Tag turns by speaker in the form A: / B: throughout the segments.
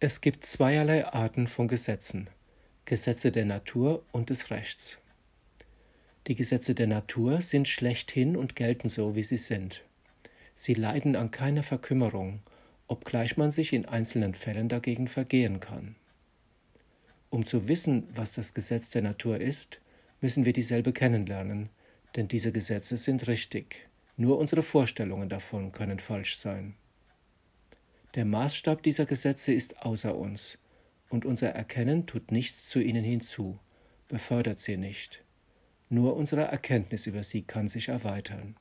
A: Es gibt zweierlei Arten von Gesetzen, Gesetze der Natur und des Rechts. Die Gesetze der Natur sind schlechthin und gelten so, wie sie sind. Sie leiden an keiner Verkümmerung, obgleich man sich in einzelnen Fällen dagegen vergehen kann. Um zu wissen, was das Gesetz der Natur ist, müssen wir dieselbe kennenlernen, denn diese Gesetze sind richtig. Nur unsere Vorstellungen davon können falsch sein. Der Maßstab dieser Gesetze ist außer uns, und unser Erkennen tut nichts zu ihnen hinzu, befördert sie nicht. Nur unsere Erkenntnis über sie kann sich erweitern.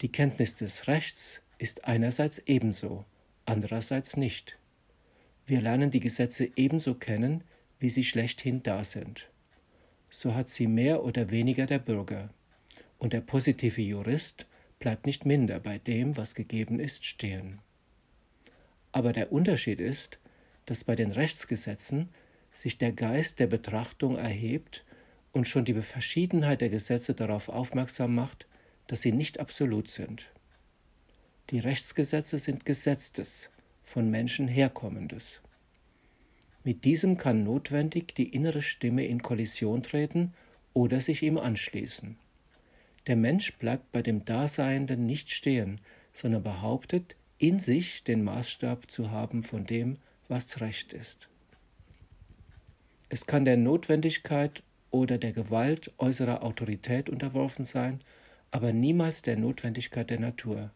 A: Die Kenntnis des Rechts ist einerseits ebenso, andererseits nicht. Wir lernen die Gesetze ebenso kennen, wie sie schlechthin da sind. So hat sie mehr oder weniger der Bürger, und der positive Jurist bleibt nicht minder bei dem, was gegeben ist, stehen. Aber der Unterschied ist, dass bei den Rechtsgesetzen sich der Geist der Betrachtung erhebt und schon die Verschiedenheit der Gesetze darauf aufmerksam macht, dass sie nicht absolut sind. Die Rechtsgesetze sind Gesetztes, von Menschen herkommendes. Mit diesem kann notwendig die innere Stimme in Kollision treten oder sich ihm anschließen. Der Mensch bleibt bei dem Daseienden nicht stehen, sondern behauptet, in sich den Maßstab zu haben von dem, was recht ist. Es kann der Notwendigkeit oder der Gewalt äußerer Autorität unterworfen sein, aber niemals der Notwendigkeit der Natur.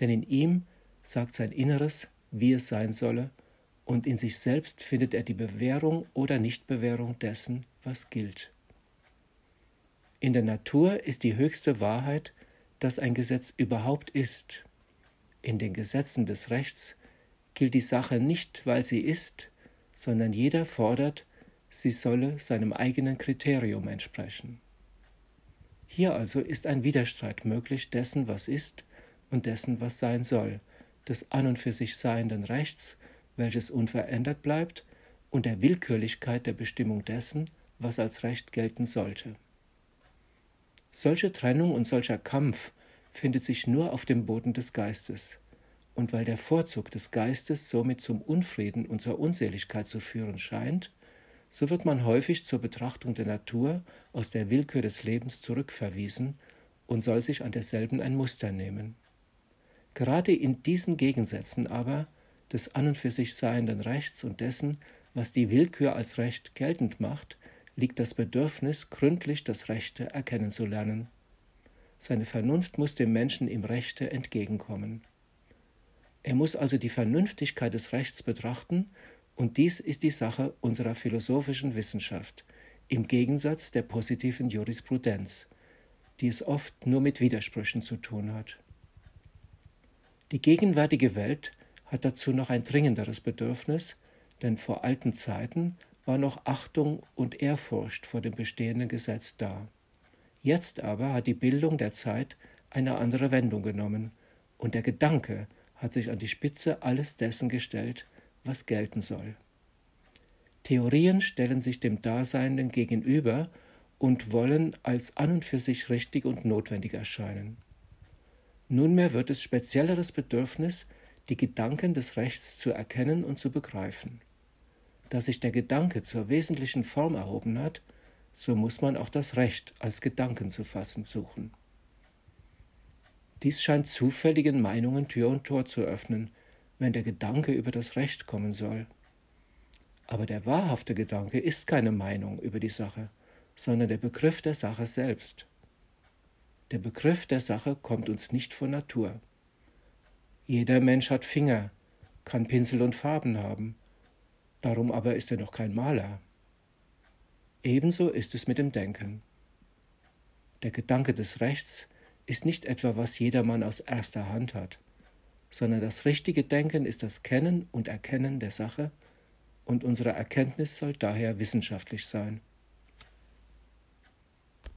A: Denn in ihm sagt sein Inneres, wie es sein solle, und in sich selbst findet er die Bewährung oder Nichtbewährung dessen, was gilt. In der Natur ist die höchste Wahrheit, dass ein Gesetz überhaupt ist. In den Gesetzen des Rechts gilt die Sache nicht, weil sie ist, sondern jeder fordert, sie solle seinem eigenen Kriterium entsprechen. Hier also ist ein Widerstreit möglich dessen, was ist und dessen, was sein soll, des an und für sich seienden Rechts, welches unverändert bleibt, und der Willkürlichkeit der Bestimmung dessen, was als Recht gelten sollte. Solche Trennung und solcher Kampf findet sich nur auf dem Boden des Geistes. Und weil der Vorzug des Geistes somit zum Unfrieden und zur Unseligkeit zu führen scheint, so wird man häufig zur Betrachtung der Natur aus der Willkür des Lebens zurückverwiesen und soll sich an derselben ein Muster nehmen. Gerade in diesen Gegensätzen aber des an und für sich seienden Rechts und dessen, was die Willkür als Recht geltend macht, liegt das Bedürfnis, gründlich das Rechte erkennen zu lernen. Seine Vernunft muss dem Menschen im Rechte entgegenkommen. Er muss also die Vernünftigkeit des Rechts betrachten, und dies ist die Sache unserer philosophischen Wissenschaft, im Gegensatz der positiven Jurisprudenz, die es oft nur mit Widersprüchen zu tun hat. Die gegenwärtige Welt hat dazu noch ein dringenderes Bedürfnis, denn vor alten Zeiten war noch Achtung und Ehrfurcht vor dem bestehenden Gesetz da. Jetzt aber hat die Bildung der Zeit eine andere Wendung genommen, und der Gedanke hat sich an die Spitze alles dessen gestellt, was gelten soll. Theorien stellen sich dem Daseinenden gegenüber und wollen als an und für sich richtig und notwendig erscheinen. Nunmehr wird es spezielleres Bedürfnis, die Gedanken des Rechts zu erkennen und zu begreifen da sich der Gedanke zur wesentlichen Form erhoben hat, so muss man auch das Recht als Gedanken zu fassen suchen. Dies scheint zufälligen Meinungen Tür und Tor zu öffnen, wenn der Gedanke über das Recht kommen soll. Aber der wahrhafte Gedanke ist keine Meinung über die Sache, sondern der Begriff der Sache selbst. Der Begriff der Sache kommt uns nicht von Natur. Jeder Mensch hat Finger, kann Pinsel und Farben haben, Darum aber ist er noch kein Maler. Ebenso ist es mit dem Denken. Der Gedanke des Rechts ist nicht etwa, was jedermann aus erster Hand hat, sondern das richtige Denken ist das Kennen und Erkennen der Sache, und unsere Erkenntnis soll daher wissenschaftlich sein.